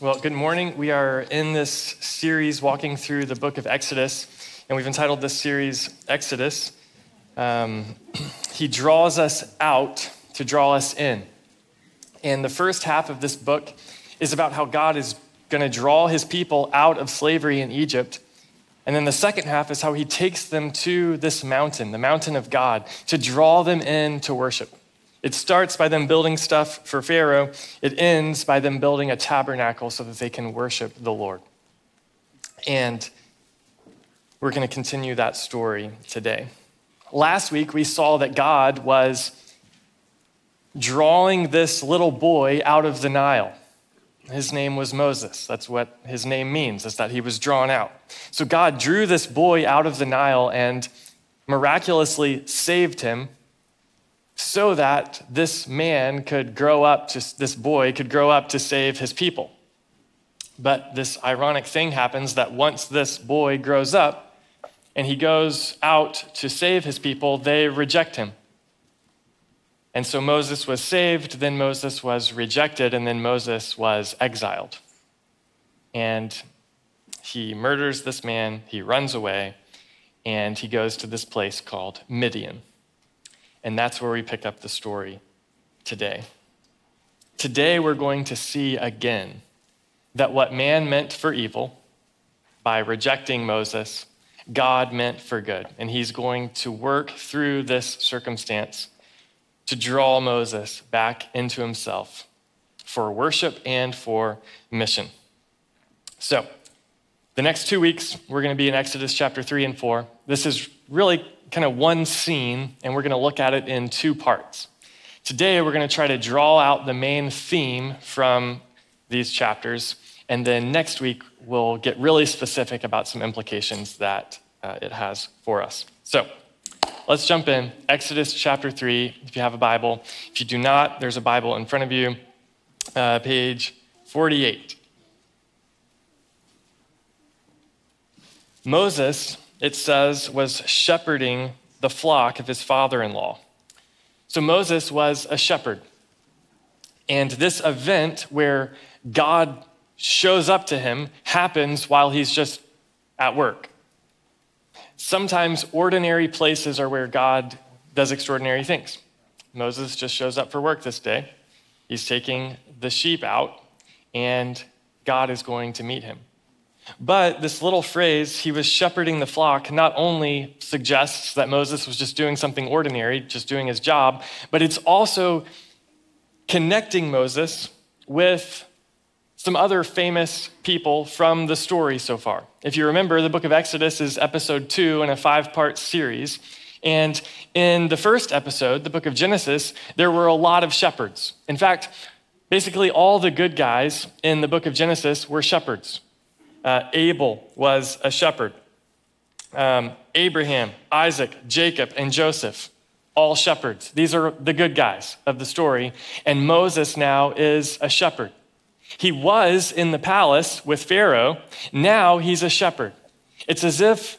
Well, good morning. We are in this series walking through the book of Exodus, and we've entitled this series Exodus. Um, he draws us out to draw us in. And the first half of this book is about how God is going to draw his people out of slavery in Egypt. And then the second half is how he takes them to this mountain, the mountain of God, to draw them in to worship. It starts by them building stuff for Pharaoh. It ends by them building a tabernacle so that they can worship the Lord. And we're going to continue that story today. Last week, we saw that God was drawing this little boy out of the Nile. His name was Moses. That's what his name means, is that he was drawn out. So God drew this boy out of the Nile and miraculously saved him so that this man could grow up to, this boy could grow up to save his people. But this ironic thing happens that once this boy grows up and he goes out to save his people, they reject him. And so Moses was saved, then Moses was rejected, and then Moses was exiled. And he murders this man, he runs away, and he goes to this place called Midian. And that's where we pick up the story today. Today, we're going to see again that what man meant for evil by rejecting Moses, God meant for good. And he's going to work through this circumstance to draw Moses back into himself for worship and for mission. So, the next two weeks, we're going to be in Exodus chapter 3 and 4. This is really kind of one scene, and we're going to look at it in two parts. Today, we're going to try to draw out the main theme from these chapters, and then next week, we'll get really specific about some implications that uh, it has for us. So, let's jump in. Exodus chapter 3, if you have a Bible. If you do not, there's a Bible in front of you, uh, page 48. Moses it says, was shepherding the flock of his father in law. So Moses was a shepherd. And this event where God shows up to him happens while he's just at work. Sometimes ordinary places are where God does extraordinary things. Moses just shows up for work this day. He's taking the sheep out, and God is going to meet him. But this little phrase, he was shepherding the flock, not only suggests that Moses was just doing something ordinary, just doing his job, but it's also connecting Moses with some other famous people from the story so far. If you remember, the book of Exodus is episode two in a five part series. And in the first episode, the book of Genesis, there were a lot of shepherds. In fact, basically all the good guys in the book of Genesis were shepherds. Uh, Abel was a shepherd. Um, Abraham, Isaac, Jacob, and Joseph, all shepherds. These are the good guys of the story. And Moses now is a shepherd. He was in the palace with Pharaoh. Now he's a shepherd. It's as if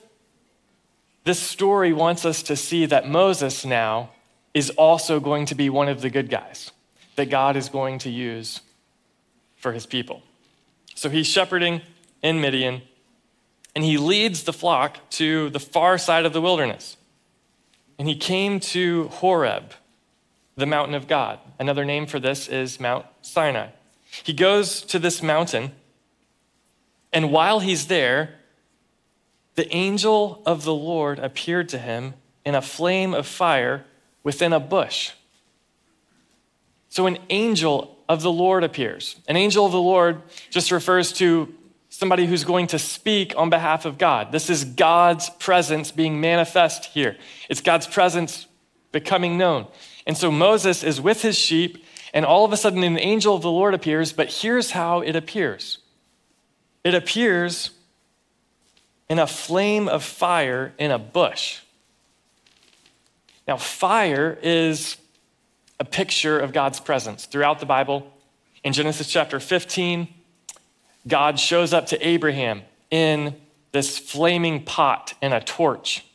this story wants us to see that Moses now is also going to be one of the good guys that God is going to use for his people. So he's shepherding in Midian, and he leads the flock to the far side of the wilderness. And he came to Horeb, the mountain of God. Another name for this is Mount Sinai. He goes to this mountain, and while he's there, the angel of the Lord appeared to him in a flame of fire within a bush. So, an angel of the Lord appears. An angel of the Lord just refers to somebody who's going to speak on behalf of God. This is God's presence being manifest here. It's God's presence becoming known. And so Moses is with his sheep, and all of a sudden an angel of the Lord appears, but here's how it appears it appears in a flame of fire in a bush. Now, fire is a picture of God's presence throughout the Bible. In Genesis chapter 15, God shows up to Abraham in this flaming pot and a torch.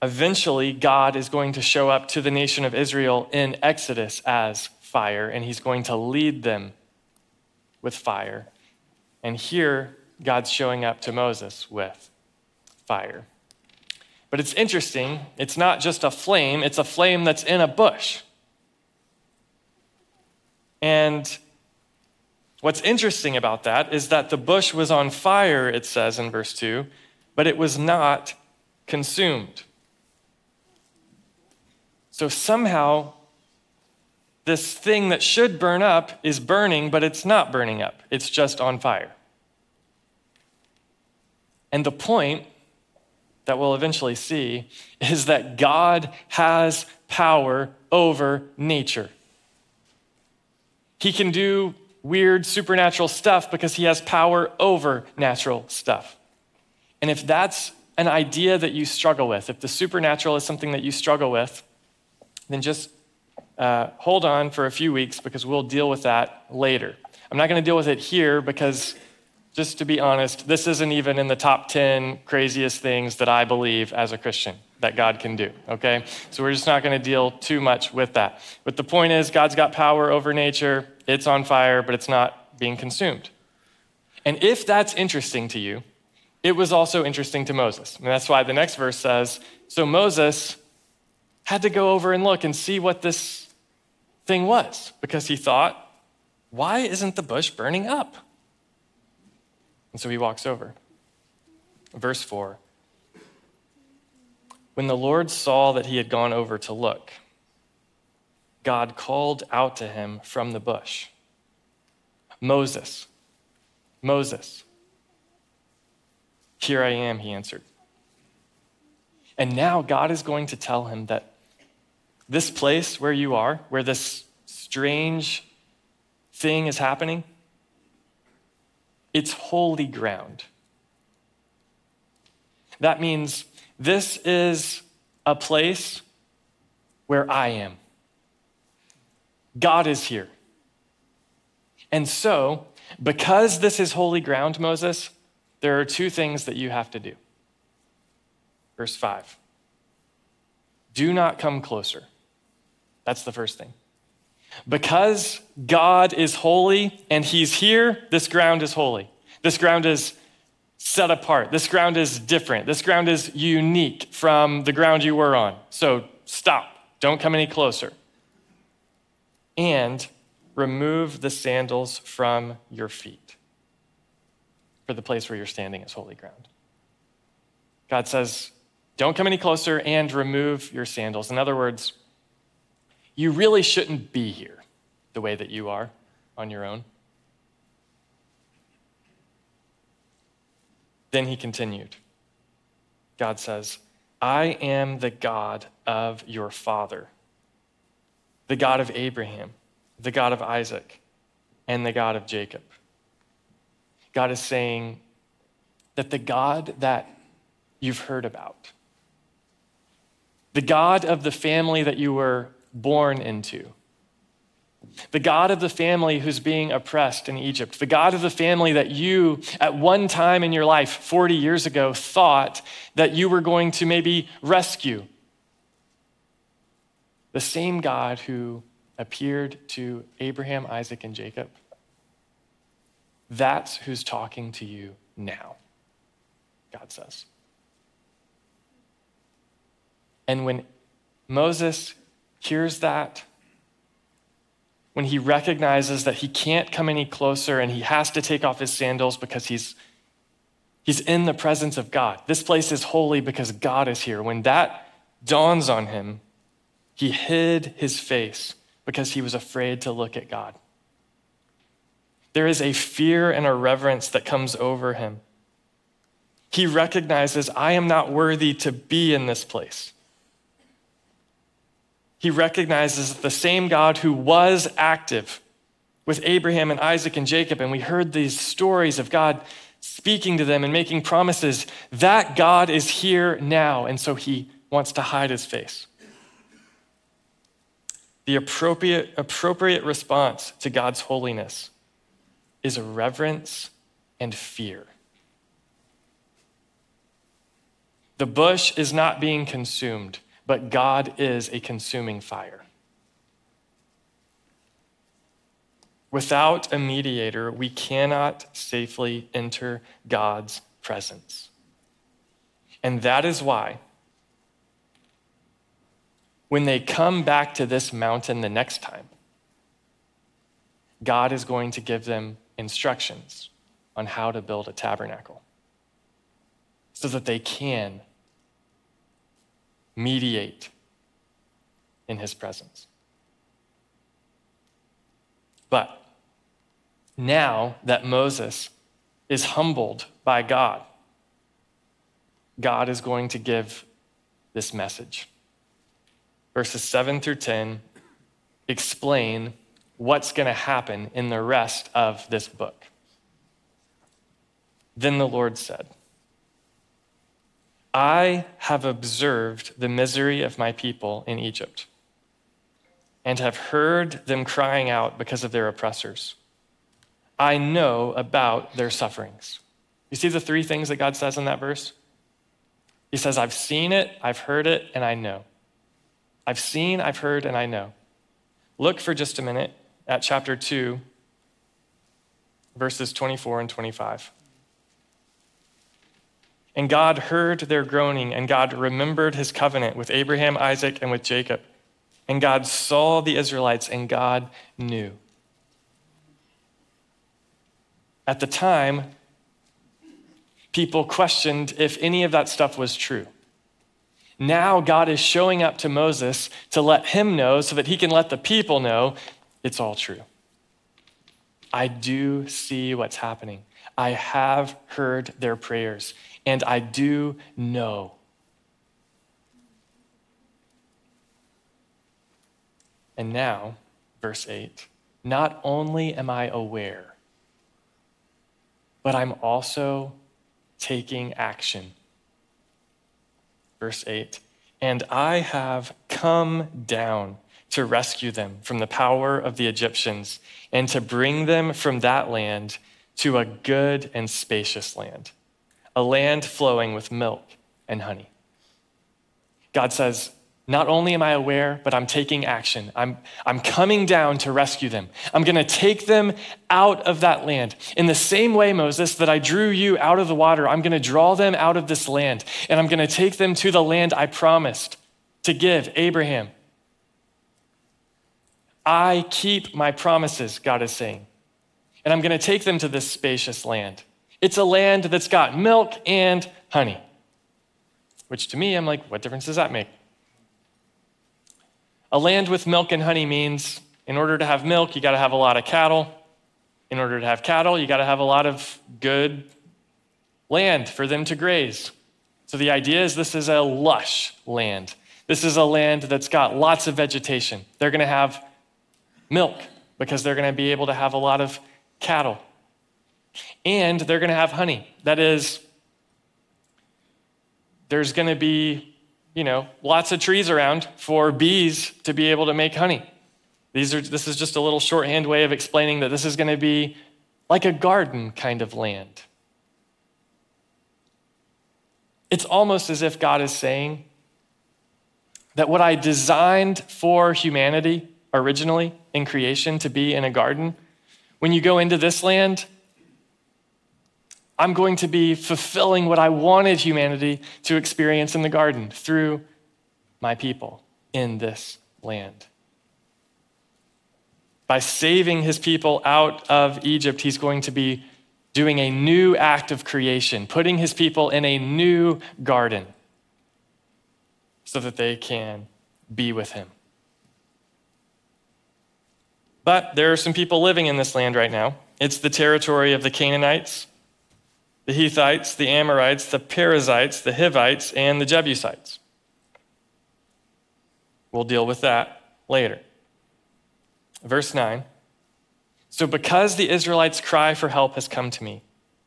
Eventually, God is going to show up to the nation of Israel in Exodus as fire, and he's going to lead them with fire. And here, God's showing up to Moses with fire. But it's interesting, it's not just a flame, it's a flame that's in a bush. And what's interesting about that is that the bush was on fire, it says in verse 2, but it was not consumed. So somehow, this thing that should burn up is burning, but it's not burning up. It's just on fire. And the point that we'll eventually see is that God has power over nature. He can do weird supernatural stuff because he has power over natural stuff. And if that's an idea that you struggle with, if the supernatural is something that you struggle with, then just uh, hold on for a few weeks because we'll deal with that later. I'm not going to deal with it here because, just to be honest, this isn't even in the top 10 craziest things that I believe as a Christian that God can do, okay? So we're just not going to deal too much with that. But the point is, God's got power over nature. It's on fire, but it's not being consumed. And if that's interesting to you, it was also interesting to Moses. And that's why the next verse says So Moses had to go over and look and see what this thing was because he thought, Why isn't the bush burning up? And so he walks over. Verse 4 when the Lord saw that he had gone over to look, God called out to him from the bush Moses, Moses. Here I am, he answered. And now God is going to tell him that this place where you are, where this strange thing is happening, it's holy ground. That means this is a place where I am. God is here. And so, because this is holy ground, Moses, there are two things that you have to do. Verse 5 Do not come closer. That's the first thing. Because God is holy and He's here, this ground is holy. This ground is set apart. This ground is different. This ground is unique from the ground you were on. So stop. Don't come any closer. And remove the sandals from your feet, for the place where you're standing is holy ground. God says, don't come any closer and remove your sandals. In other words, you really shouldn't be here the way that you are on your own. Then he continued. God says, I am the God of your father, the God of Abraham, the God of Isaac, and the God of Jacob. God is saying that the God that you've heard about, the God of the family that you were born into, the God of the family who's being oppressed in Egypt, the God of the family that you, at one time in your life, 40 years ago, thought that you were going to maybe rescue. The same God who appeared to Abraham, Isaac, and Jacob, that's who's talking to you now, God says. And when Moses hears that, when he recognizes that he can't come any closer and he has to take off his sandals because he's, he's in the presence of God. This place is holy because God is here. When that dawns on him, he hid his face because he was afraid to look at God. There is a fear and a reverence that comes over him. He recognizes, I am not worthy to be in this place he recognizes the same God who was active with Abraham and Isaac and Jacob, and we heard these stories of God speaking to them and making promises. That God is here now, and so he wants to hide his face. The appropriate, appropriate response to God's holiness is a reverence and fear. The bush is not being consumed but God is a consuming fire. Without a mediator, we cannot safely enter God's presence. And that is why, when they come back to this mountain the next time, God is going to give them instructions on how to build a tabernacle so that they can mediate in his presence. But now that Moses is humbled by God, God is going to give this message. Verses 7 through 10 explain what's going to happen in the rest of this book. Then the Lord said, I have observed the misery of my people in Egypt and have heard them crying out because of their oppressors. I know about their sufferings. You see the three things that God says in that verse? He says, I've seen it, I've heard it, and I know. I've seen, I've heard, and I know. Look for just a minute at chapter 2, verses 24 and 25. And God heard their groaning, and God remembered his covenant with Abraham, Isaac, and with Jacob. And God saw the Israelites, and God knew. At the time, people questioned if any of that stuff was true. Now, God is showing up to Moses to let him know so that he can let the people know it's all true. I do see what's happening. I have heard their prayers, and I do know And now, verse 8, not only am I aware, but I'm also taking action. Verse 8, and I have come down to rescue them from the power of the Egyptians and to bring them from that land to a good and spacious land, a land flowing with milk and honey. God says, not only am I aware, but I'm taking action. I'm, I'm coming down to rescue them. I'm going to take them out of that land. In the same way, Moses, that I drew you out of the water, I'm going to draw them out of this land, and I'm going to take them to the land I promised to give Abraham. I keep my promises, God is saying. And I'm going to take them to this spacious land. It's a land that's got milk and honey. Which to me, I'm like, what difference does that make? A land with milk and honey means in order to have milk, you got to have a lot of cattle. In order to have cattle, you got to have a lot of good land for them to graze. So the idea is this is a lush land. This is a land that's got lots of vegetation. They're going to have milk because they're going to be able to have a lot of cattle. And they're going to have honey. That is, there's going to be you know, lots of trees around for bees to be able to make honey. These are, this is just a little shorthand way of explaining that this is going to be like a garden kind of land. It's almost as if God is saying that what I designed for humanity originally in creation to be in a garden, when you go into this land, I'm going to be fulfilling what I wanted humanity to experience in the garden through my people in this land. By saving his people out of Egypt, he's going to be doing a new act of creation, putting his people in a new garden so that they can be with him. But there are some people living in this land right now. It's the territory of the Canaanites, the Hittites, the Amorites, the Perizzites, the Hivites, and the Jebusites. We'll deal with that later. Verse 9 So, because the Israelites' cry for help has come to me,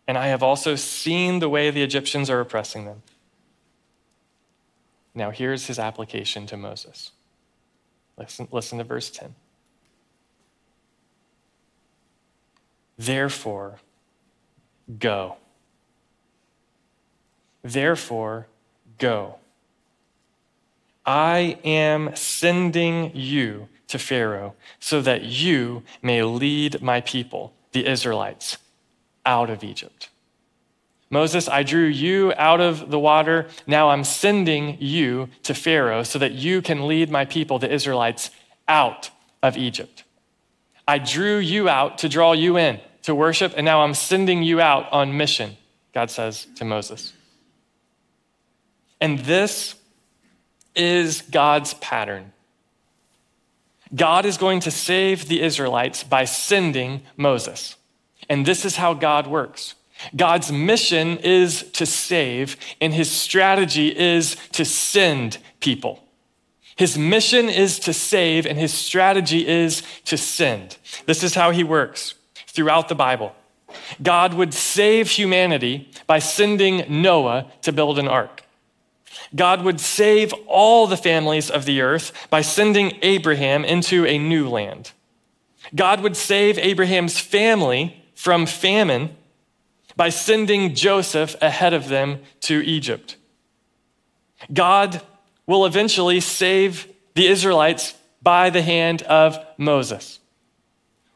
and I have also seen the way the Egyptians are oppressing them. Now, here's his application to Moses. Listen, listen to verse 10. Therefore, go. Therefore, go. I am sending you to Pharaoh so that you may lead my people, the Israelites, out of Egypt. Moses, I drew you out of the water. Now I'm sending you to Pharaoh so that you can lead my people, the Israelites, out of Egypt. I drew you out to draw you in to worship, and now I'm sending you out on mission, God says to Moses. And this is God's pattern. God is going to save the Israelites by sending Moses. And this is how God works. God's mission is to save, and his strategy is to send people. His mission is to save, and his strategy is to send. This is how he works throughout the Bible. God would save humanity by sending Noah to build an ark. God would save all the families of the earth by sending Abraham into a new land. God would save Abraham's family from famine by sending Joseph ahead of them to Egypt. God will eventually save the Israelites by the hand of Moses.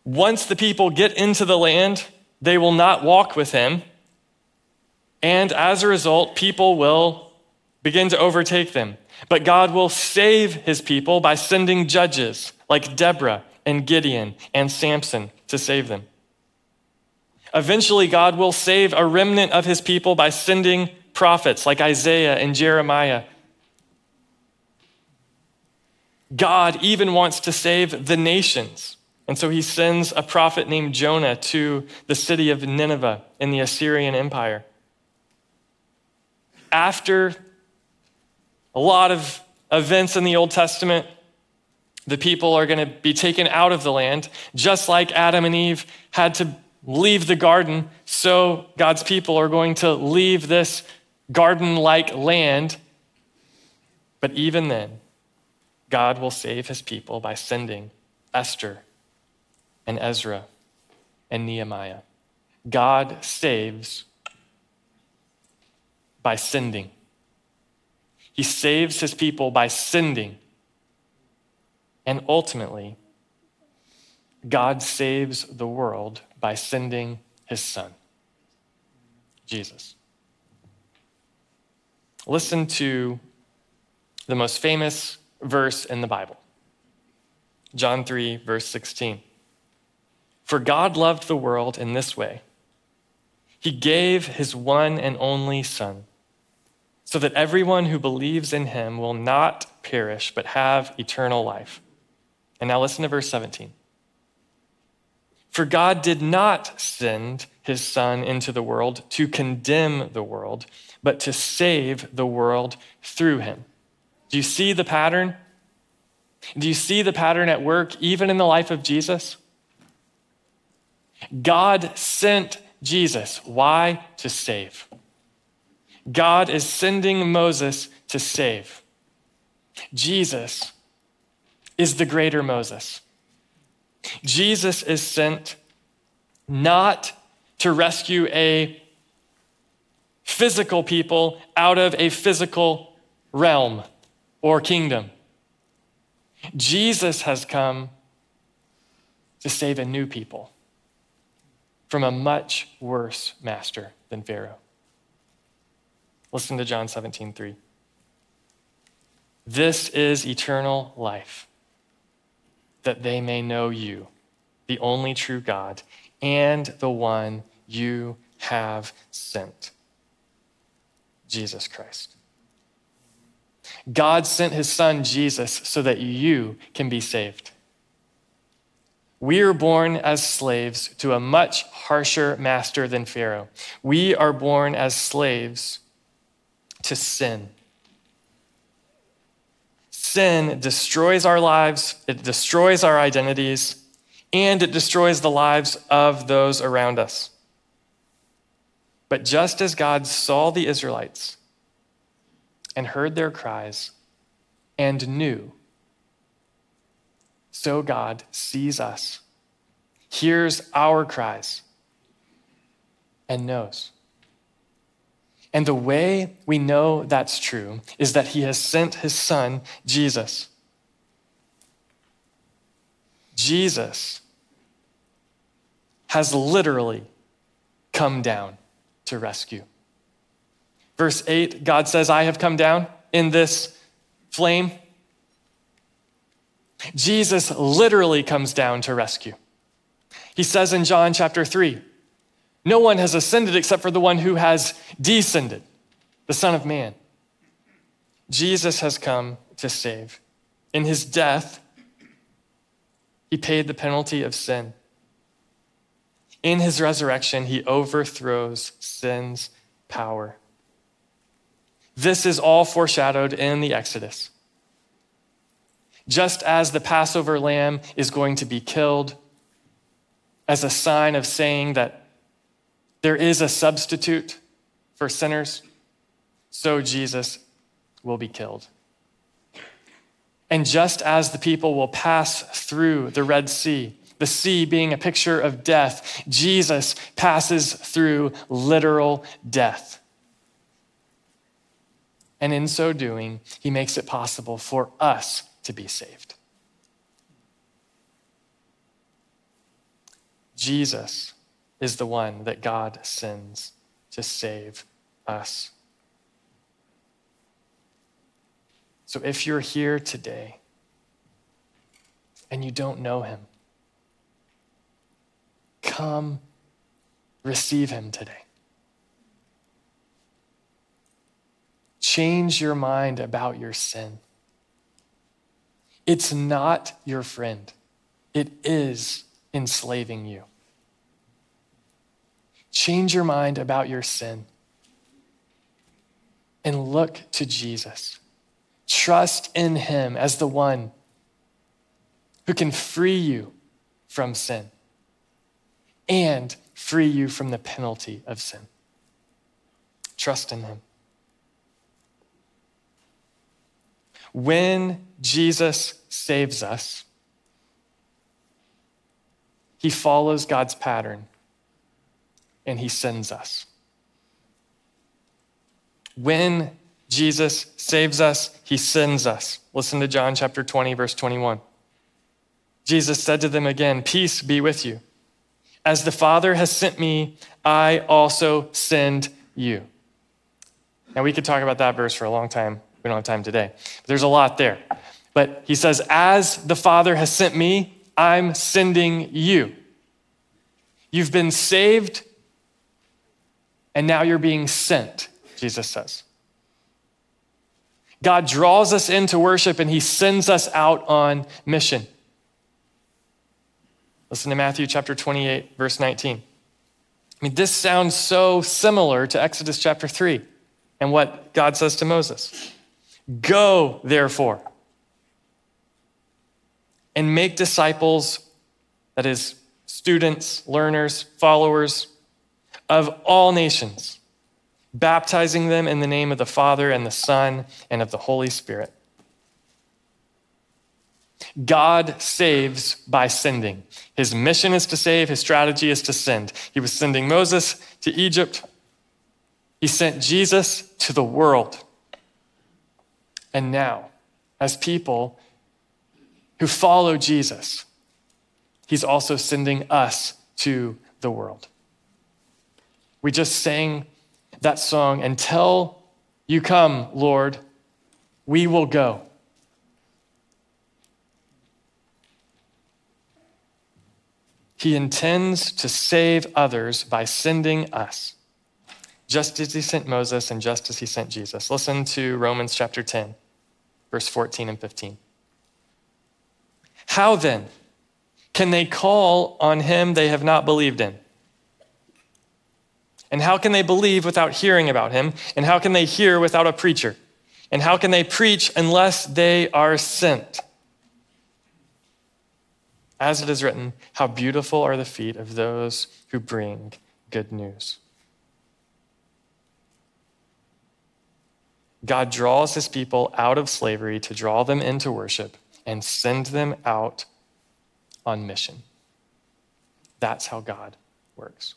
Once the people get into the land, they will not walk with him. And as a result, people will begin to overtake them. But God will save his people by sending judges like Deborah and Gideon and Samson to save them. Eventually, God will save a remnant of his people by sending prophets like Isaiah and Jeremiah. God even wants to save the nations. And so he sends a prophet named Jonah to the city of Nineveh in the Assyrian Empire. After a lot of events in the Old Testament, the people are going to be taken out of the land, just like Adam and Eve had to leave the garden, so God's people are going to leave this garden like land. But even then, God will save his people by sending Esther and Ezra and Nehemiah. God saves by sending. He saves his people by sending. And ultimately, God saves the world by sending his son, Jesus. Listen to the most famous verse in the Bible John 3, verse 16. For God loved the world in this way He gave his one and only Son, so that everyone who believes in him will not perish, but have eternal life. And now listen to verse 17. For God did not send his Son into the world to condemn the world, but to save the world through him. Do you see the pattern? Do you see the pattern at work even in the life of Jesus? God sent Jesus. Why? To save. God is sending Moses to save. Jesus is the greater Moses. Jesus is sent not to rescue a physical people out of a physical realm or kingdom. Jesus has come to save a new people from a much worse master than Pharaoh. Listen to John 17, 3. This is eternal life that they may know you, the only true God, and the one you have sent, Jesus Christ. God sent his son, Jesus, so that you can be saved. We are born as slaves to a much harsher master than Pharaoh. We are born as slaves to sin sin destroys our lives, it destroys our identities, and it destroys the lives of those around us. But just as God saw the Israelites and heard their cries and knew, so God sees us, hears our cries, and knows. And the way we know that's true is that he has sent his son, Jesus. Jesus has literally come down to rescue. Verse 8, God says, I have come down in this flame. Jesus literally comes down to rescue. He says in John chapter 3, No one has ascended except for the one who has descended, the Son of Man. Jesus has come to save. In his death, he paid the penalty of sin. In his resurrection, he overthrows sin's power. This is all foreshadowed in the Exodus. Just as the Passover lamb is going to be killed as a sign of saying that there is a substitute for sinners, so Jesus will be killed. And just as the people will pass through the Red Sea, the sea being a picture of death, Jesus passes through literal death. And in so doing, he makes it possible for us to be saved. Jesus is the one that God sends to save us. So if you're here today and you don't know him, come receive him today. Change your mind about your sin. It's not your friend, it is enslaving you. Change your mind about your sin and look to Jesus. Trust in him as the one who can free you from sin and free you from the penalty of sin. Trust in him. When Jesus saves us, he follows God's pattern and he sends us. When Jesus saves us, he sends us. Listen to John chapter 20, verse 21. Jesus said to them again, Peace be with you. As the Father has sent me, I also send you. Now, we could talk about that verse for a long time. We don't have time today. There's a lot there. But he says, As the Father has sent me, I'm sending you. You've been saved, and now you're being sent, Jesus says. God draws us into worship and he sends us out on mission. Listen to Matthew chapter 28, verse 19. I mean, this sounds so similar to Exodus chapter 3 and what God says to Moses. Go, therefore, and make disciples, that is, students, learners, followers of all nations, baptizing them in the name of the Father and the Son and of the Holy Spirit. God saves by sending. His mission is to save, his strategy is to send. He was sending Moses to Egypt, he sent Jesus to the world. And now, as people who follow Jesus, he's also sending us to the world. We just sang that song, Until you come, Lord, we will go. He intends to save others by sending us, just as he sent Moses and just as he sent Jesus. Listen to Romans chapter 10 verse 14 and 15. How then can they call on him they have not believed in? And how can they believe without hearing about him? And how can they hear without a preacher? And how can they preach unless they are sent? As it is written, how beautiful are the feet of those who bring good news. God draws his people out of slavery to draw them into worship and send them out on mission. That's how God works.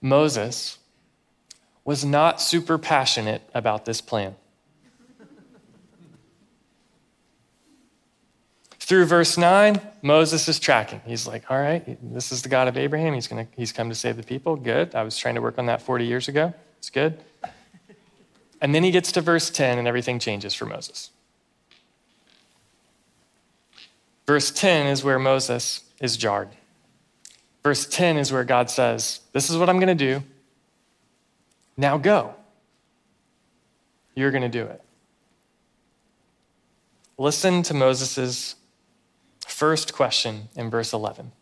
Moses was not super passionate about this plan. Through verse 9, Moses is tracking. He's like, All right, this is the God of Abraham. He's, gonna, he's come to save the people. Good. I was trying to work on that 40 years ago. It's good. And then he gets to verse 10, and everything changes for Moses. Verse 10 is where Moses is jarred. Verse 10 is where God says, This is what I'm going to do. Now go. You're going to do it. Listen to Moses' first question in verse 11.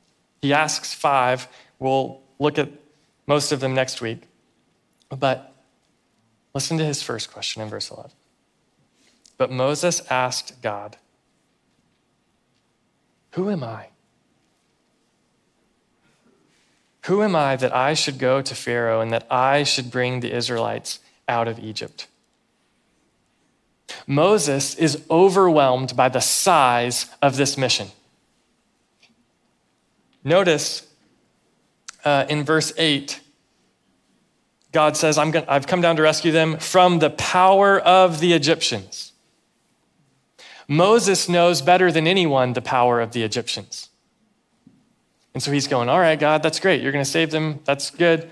He asks five. We'll look at most of them next week. But listen to his first question in verse 11. But Moses asked God, Who am I? Who am I that I should go to Pharaoh and that I should bring the Israelites out of Egypt? Moses is overwhelmed by the size of this mission. Notice uh, in verse 8, God says, I'm gonna, I've come down to rescue them from the power of the Egyptians. Moses knows better than anyone the power of the Egyptians. And so he's going, All right, God, that's great. You're going to save them. That's good.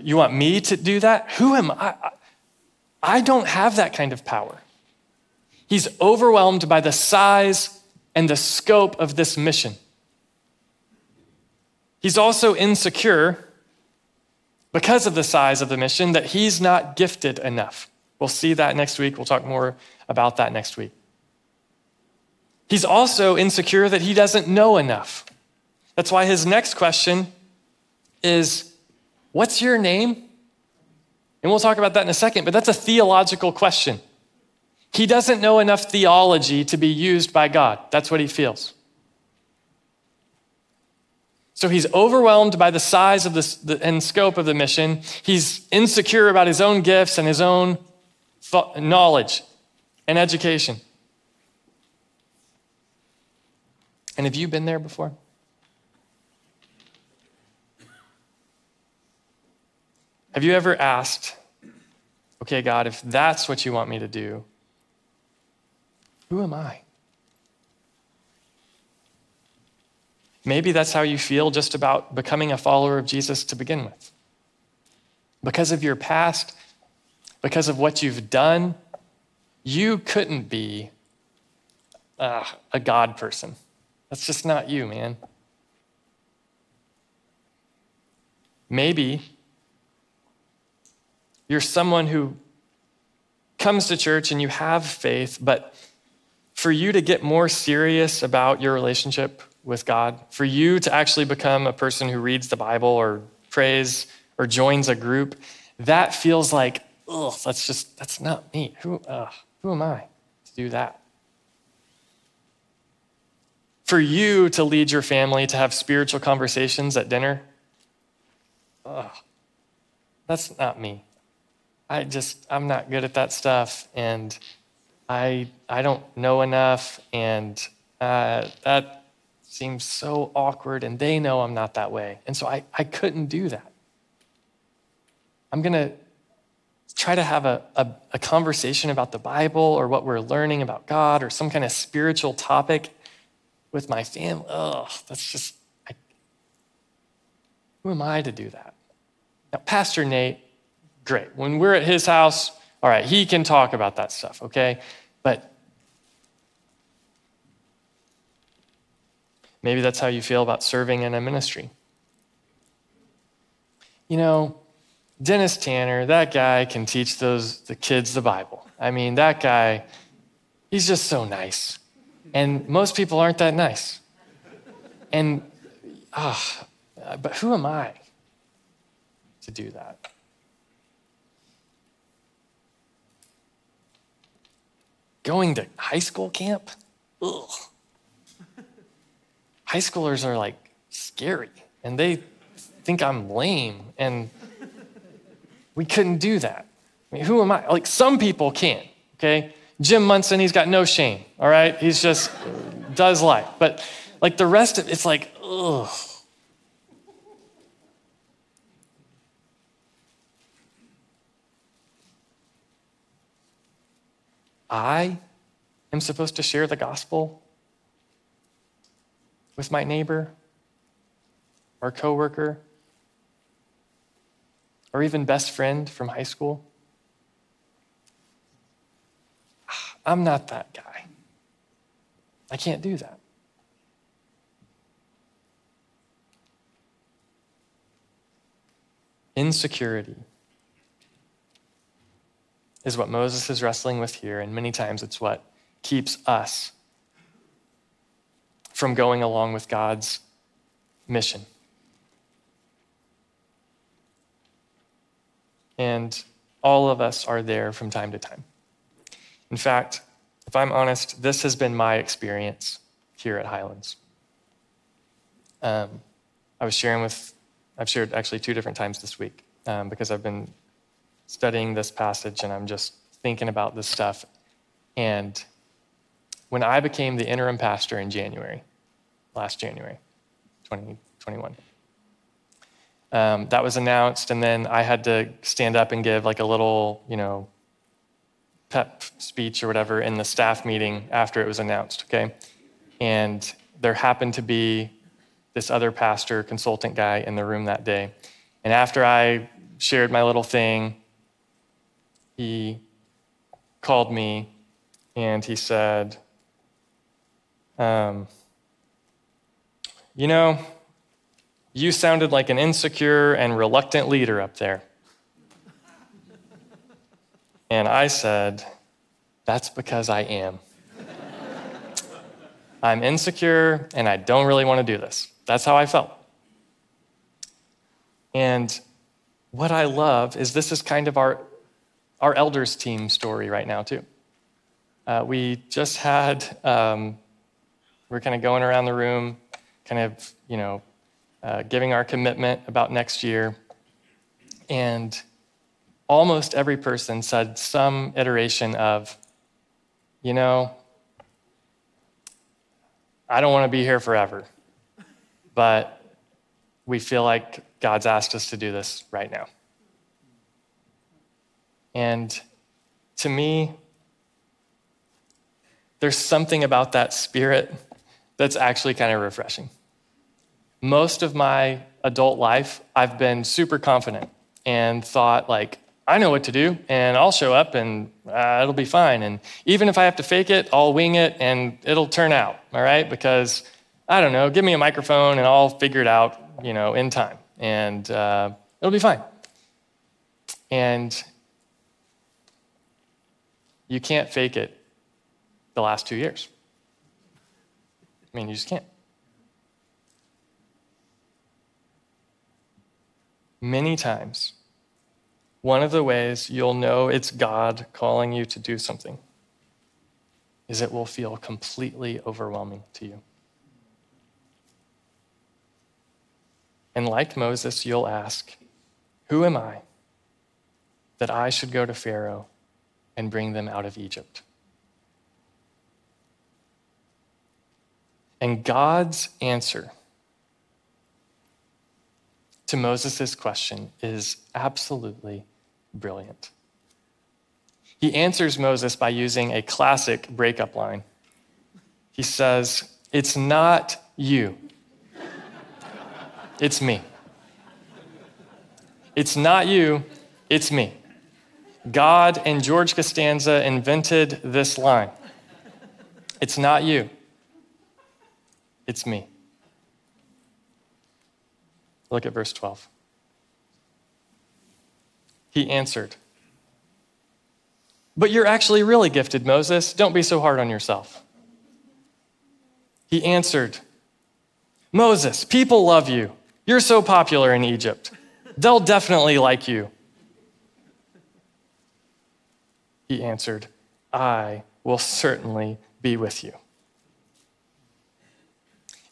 You want me to do that? Who am I? I don't have that kind of power. He's overwhelmed by the size and the scope of this mission. He's also insecure because of the size of the mission that he's not gifted enough. We'll see that next week. We'll talk more about that next week. He's also insecure that he doesn't know enough. That's why his next question is What's your name? And we'll talk about that in a second, but that's a theological question. He doesn't know enough theology to be used by God. That's what he feels. So he's overwhelmed by the size of the, and scope of the mission. He's insecure about his own gifts and his own knowledge and education. And have you been there before? Have you ever asked, okay, God, if that's what you want me to do, who am I? Maybe that's how you feel just about becoming a follower of Jesus to begin with. Because of your past, because of what you've done, you couldn't be uh, a God person. That's just not you, man. Maybe you're someone who comes to church and you have faith, but for you to get more serious about your relationship with God, for you to actually become a person who reads the Bible or prays or joins a group, that feels like, ugh, that's just, that's not me. Who, uh, who am I to do that? For you to lead your family to have spiritual conversations at dinner, ugh, that's not me. I just, I'm not good at that stuff. And I, I don't know enough, and uh, that seems so awkward, and they know I'm not that way. And so I, I couldn't do that. I'm going to try to have a, a, a, conversation about the Bible or what we're learning about God or some kind of spiritual topic with my family. Oh, that's just, I, who am I to do that? Now, Pastor Nate, great. When we're at his house, all right, he can talk about that stuff, okay? But maybe that's how you feel about serving in a ministry. You know, Dennis Tanner, that guy can teach those the kids the Bible. I mean, that guy, he's just so nice. And most people aren't that nice. And ah, oh, but who am I to do that? Going to high school camp? Ugh. high schoolers are like scary and they think I'm lame and we couldn't do that. I mean, who am I? Like some people can, okay? Jim Munson, he's got no shame, all right? He's just does life. But like the rest of it's like, ugh. I am supposed to share the gospel with my neighbor or coworker or even best friend from high school? I'm not that guy. I can't do that. Insecurity is what Moses is wrestling with here, and many times it's what keeps us from going along with God's mission. And all of us are there from time to time. In fact, if I'm honest, this has been my experience here at Highlands. Um, I was sharing with, I've shared actually two different times this week um, because I've been studying this passage and I'm just thinking about this stuff. And when I became the interim pastor in January, last January, 2021, um, that was announced, and then I had to stand up and give like a little, you know, pep speech or whatever in the staff meeting after it was announced, okay? And there happened to be this other pastor, consultant guy in the room that day. And after I shared my little thing, he called me and he said, um, You know, you sounded like an insecure and reluctant leader up there. And I said, That's because I am. I'm insecure and I don't really want to do this. That's how I felt. And what I love is this is kind of our, our elders team story right now, too. Uh, we just had, um, we're kind of going around the room, kind of, you know, uh, giving our commitment about next year. And almost every person said some iteration of, you know, I don't want to be here forever, but we feel like God's asked us to do this right now. And to me, there's something about that spirit that's actually kind of refreshing. Most of my adult life, I've been super confident and thought, like, I know what to do, and I'll show up, and uh, it'll be fine. And even if I have to fake it, I'll wing it, and it'll turn out, all right? Because I don't know, give me a microphone, and I'll figure it out, you know, in time, and uh, it'll be fine. And you can't fake it the last two years. I mean, you just can't. Many times, one of the ways you'll know it's God calling you to do something is it will feel completely overwhelming to you. And like Moses, you'll ask, Who am I that I should go to Pharaoh and bring them out of Egypt? And God's answer to Moses' question is absolutely brilliant. He answers Moses by using a classic breakup line. He says, It's not you, it's me. It's not you, it's me. God and George Costanza invented this line. It's not you, it's me. Look at verse 12. He answered, But you're actually really gifted, Moses. Don't be so hard on yourself. He answered, Moses, people love you. You're so popular in Egypt. They'll definitely like you. He answered, I will certainly be with you.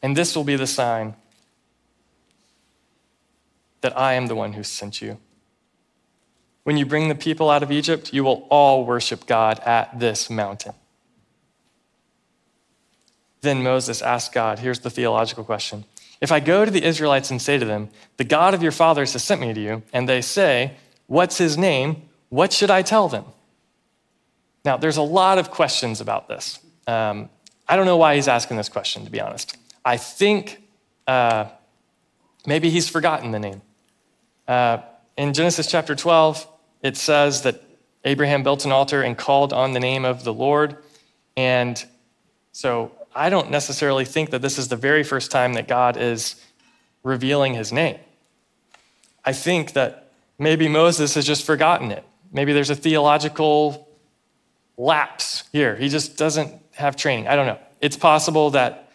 And this will be the sign that I am the one who sent you. When you bring the people out of Egypt, you will all worship God at this mountain. Then Moses asked God, here's the theological question. If I go to the Israelites and say to them, The God of your fathers has sent me to you, and they say, What's his name? What should I tell them? Now, there's a lot of questions about this. Um, I don't know why he's asking this question, to be honest. I think uh, maybe he's forgotten the name. Uh, in Genesis chapter 12, it says that Abraham built an altar and called on the name of the Lord. And so I don't necessarily think that this is the very first time that God is revealing his name. I think that maybe Moses has just forgotten it. Maybe there's a theological lapse here. He just doesn't have training. I don't know. It's possible that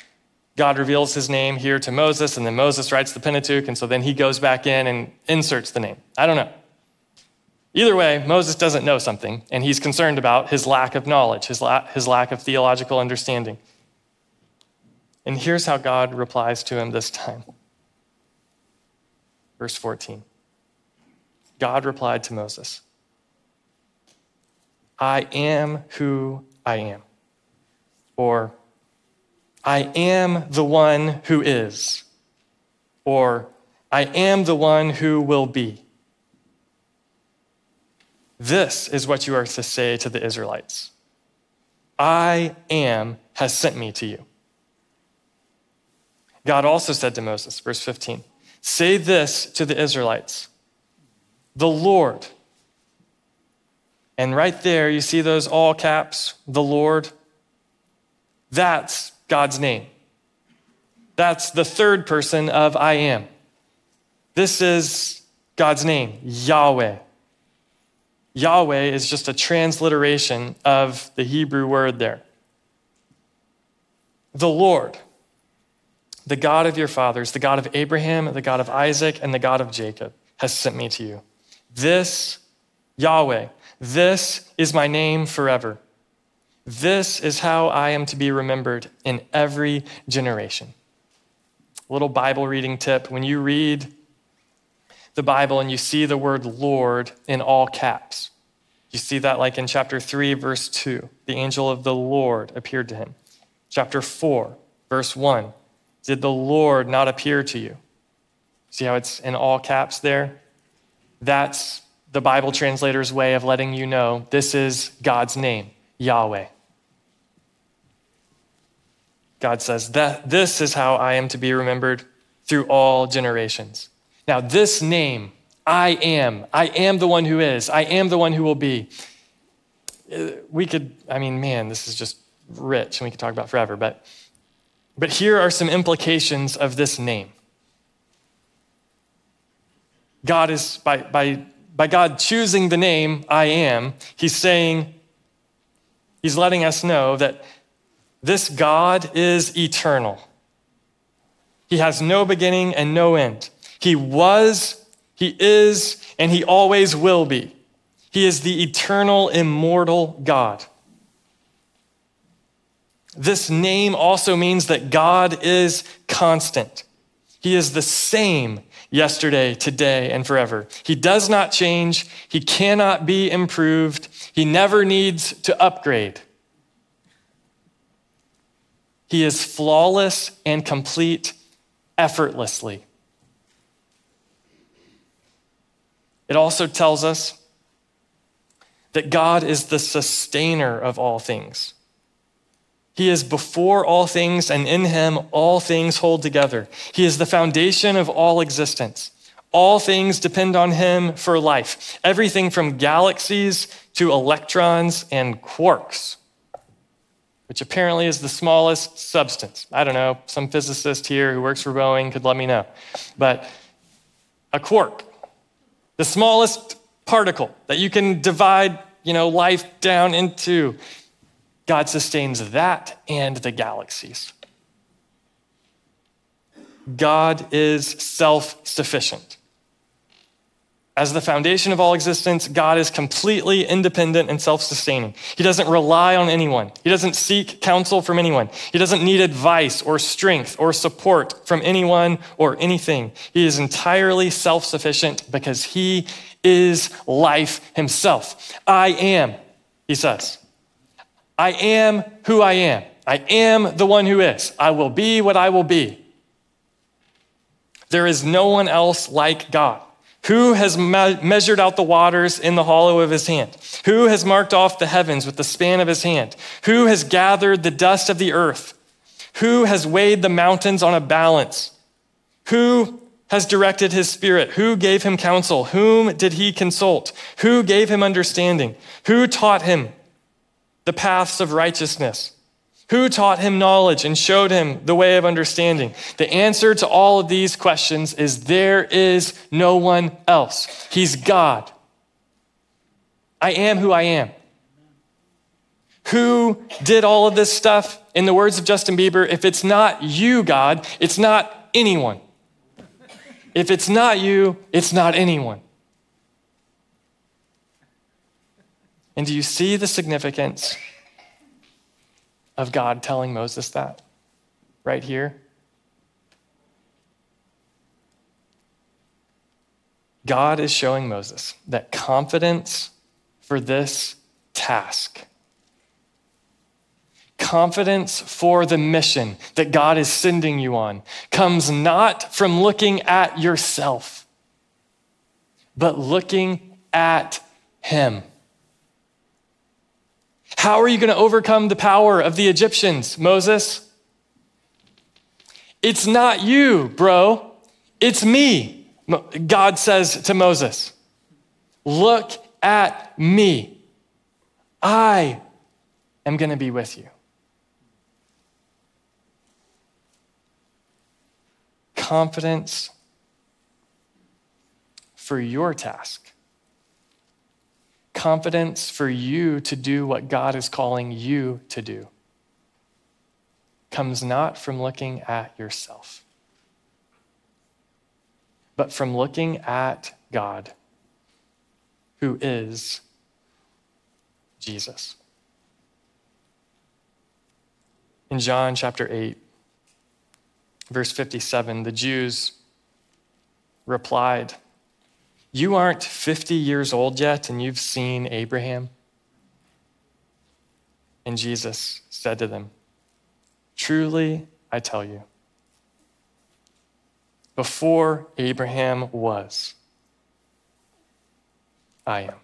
God reveals his name here to Moses, and then Moses writes the Pentateuch, and so then he goes back in and inserts the name. I don't know. Either way, Moses doesn't know something, and he's concerned about his lack of knowledge, his, la- his lack of theological understanding. And here's how God replies to him this time. Verse 14 God replied to Moses, I am who I am. Or, I am the one who is. Or, I am the one who will be. This is what you are to say to the Israelites I am has sent me to you. God also said to Moses, verse 15, Say this to the Israelites the Lord. And right there, you see those all caps, the Lord. That's God's name. That's the third person of I am. This is God's name, Yahweh. Yahweh is just a transliteration of the Hebrew word there. The Lord, the God of your fathers, the God of Abraham, the God of Isaac, and the God of Jacob, has sent me to you. This, Yahweh, this is my name forever. This is how I am to be remembered in every generation. Little Bible reading tip when you read the Bible and you see the word Lord in all caps. You see that like in chapter 3, verse 2. The angel of the Lord appeared to him. Chapter 4, verse 1. Did the Lord not appear to you? See how it's in all caps there? That's the Bible translator's way of letting you know this is God's name, Yahweh. God says this is how I am to be remembered through all generations. Now, this name, I am, I am the one who is, I am the one who will be. Uh, we could, I mean, man, this is just rich and we could talk about forever, but, but here are some implications of this name. God is, by, by, by God choosing the name I am, He's saying, He's letting us know that this God is eternal. He has no beginning and no end. He was, He is, and He always will be. He is the eternal, immortal God. This name also means that God is constant. He is the same yesterday, today, and forever. He does not change. He cannot be improved. He never needs to upgrade. He is flawless and complete effortlessly. It also tells us that God is the sustainer of all things. He is before all things, and in him all things hold together. He is the foundation of all existence. All things depend on him for life. Everything from galaxies to electrons and quarks which apparently is the smallest substance. I don't know, some physicist here who works for Boeing could let me know. But a quark, the smallest particle that you can divide, you know, life down into. God sustains that and the galaxies. God is self sufficient. As the foundation of all existence, God is completely independent and self sustaining. He doesn't rely on anyone, He doesn't seek counsel from anyone, He doesn't need advice or strength or support from anyone or anything. He is entirely self sufficient because He is life Himself. I am, He says. I am who I am. I am the one who is. I will be what I will be. There is no one else like God. Who has me- measured out the waters in the hollow of his hand? Who has marked off the heavens with the span of his hand? Who has gathered the dust of the earth Who has weighed the mountains on a balance? Who has directed his spirit? Who gave him counsel? Whom did he consult? Who gave him understanding? Who taught him the paths of righteousness? Who taught him knowledge and showed him the way of understanding? The answer to all of these questions is there is no one else. He's God. I am who I am. Who did all of this stuff? In the words of Justin Bieber, if it's not you, God, it's not anyone. If it's not you, it's not anyone. And do you see the significance of God telling Moses that right here? God is showing Moses that confidence for this task, confidence for the mission that God is sending you on, comes not from looking at yourself, but looking at Him. How are you going to overcome the power of the Egyptians, Moses? It's not you, bro. It's me, God says to Moses. Look at me. I am going to be with you. Confidence for your task confidence for you to do what God is calling you to do comes not from looking at yourself, but from looking at God, who is Jesus. In John chapter 8, verse 57, the Jews replied, you aren't 50 years old yet and you've seen Abraham? And Jesus said to them, Truly, I tell you, before Abraham was, I am.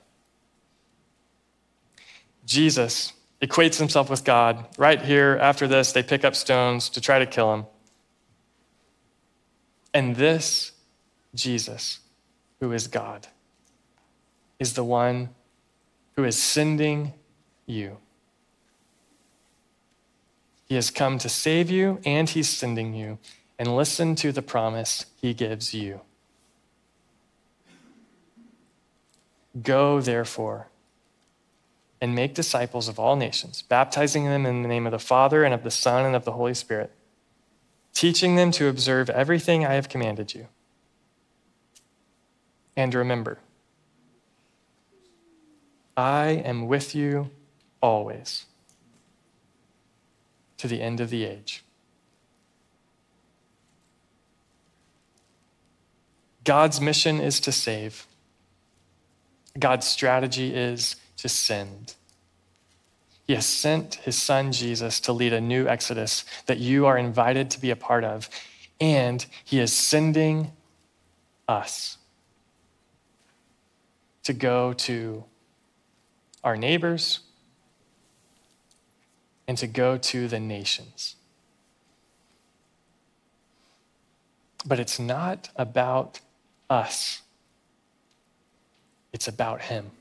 Jesus equates himself with God. Right here, after this, they pick up stones to try to kill him. And this Jesus who is God, is the one who is sending you. He has come to save you and he's sending you. And listen to the promise he gives you. Go, therefore, and make disciples of all nations, baptizing them in the name of the Father and of the Son and of the Holy Spirit, teaching them to observe everything I have commanded you. And remember, I am with you always to the end of the age. God's mission is to save. God's strategy is to send. He has sent his son Jesus to lead a new exodus that you are invited to be a part of. And he is sending us to go to our neighbors and to go to the nations. But it's not about us, it's about Him.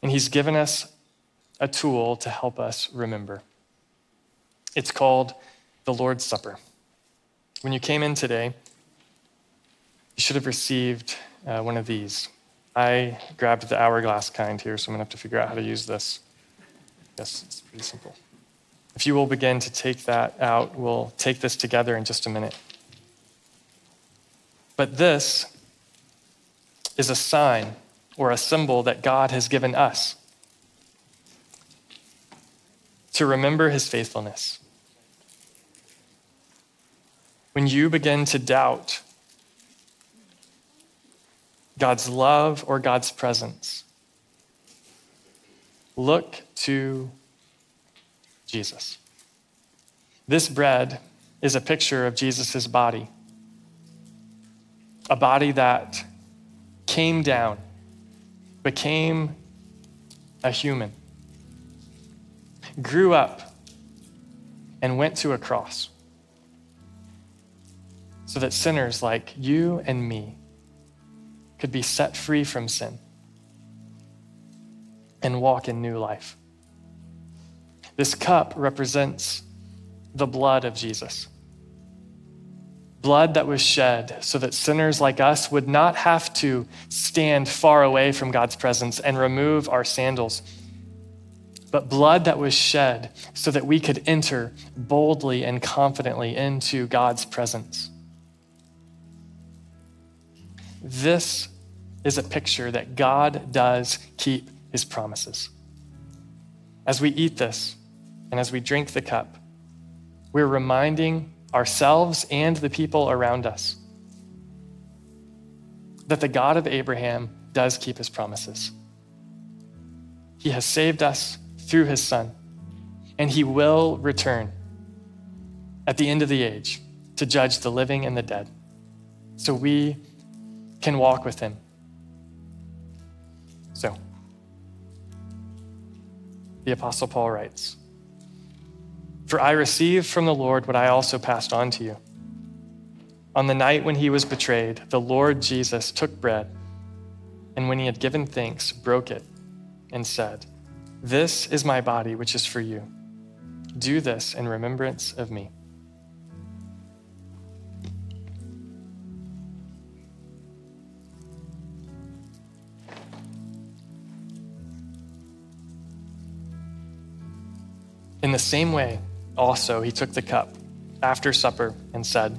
And He's given us a tool to help us remember. It's called the Lord's Supper. When you came in today, you should have received uh, one of these. I grabbed the hourglass kind here, so I'm going to have to figure out how to use this. Yes, it's pretty simple. If you will begin to take that out, we'll take this together in just a minute. But this is a sign or a symbol that God has given us to remember his faithfulness. When you begin to doubt God's love or God's presence. Look to Jesus. This bread is a picture of Jesus' body, a body that came down, became a human, grew up and went to a cross so that sinners like you and me could be set free from sin and walk in new life. This cup represents the blood of Jesus. Blood that was shed so that sinners like us would not have to stand far away from God's presence and remove our sandals, but blood that was shed so that we could enter boldly and confidently into God's presence. This is a picture that God does keep his promises. As we eat this and as we drink the cup, we're reminding ourselves and the people around us that the God of Abraham does keep his promises. He has saved us through his Son, and he will return at the end of the age to judge the living and the dead. So we can walk with him. The Apostle Paul writes For I received from the Lord what I also passed on to you. On the night when he was betrayed, the Lord Jesus took bread, and when he had given thanks, broke it, and said, This is my body, which is for you. Do this in remembrance of me. Same way, also, he took the cup after supper and said,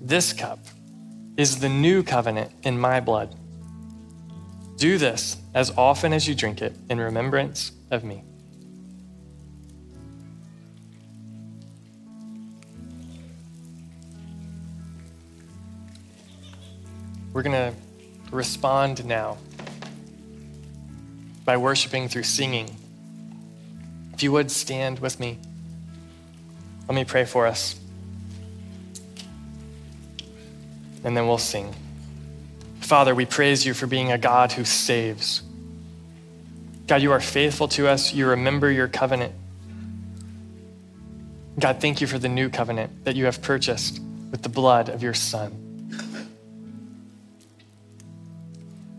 This cup is the new covenant in my blood. Do this as often as you drink it in remembrance of me. We're going to respond now by worshiping through singing if you would stand with me, let me pray for us. And then we'll sing. Father, we praise you for being a God who saves. God, you are faithful to us. You remember your covenant. God, thank you for the new covenant that you have purchased with the blood of your Son.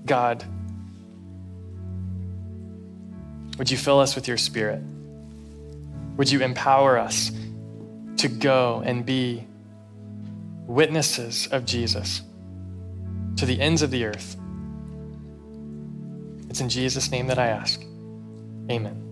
God, would you fill us with your Spirit? Would you empower us to go and be witnesses of Jesus to the ends of the earth? It's in Jesus' name that I ask. Amen.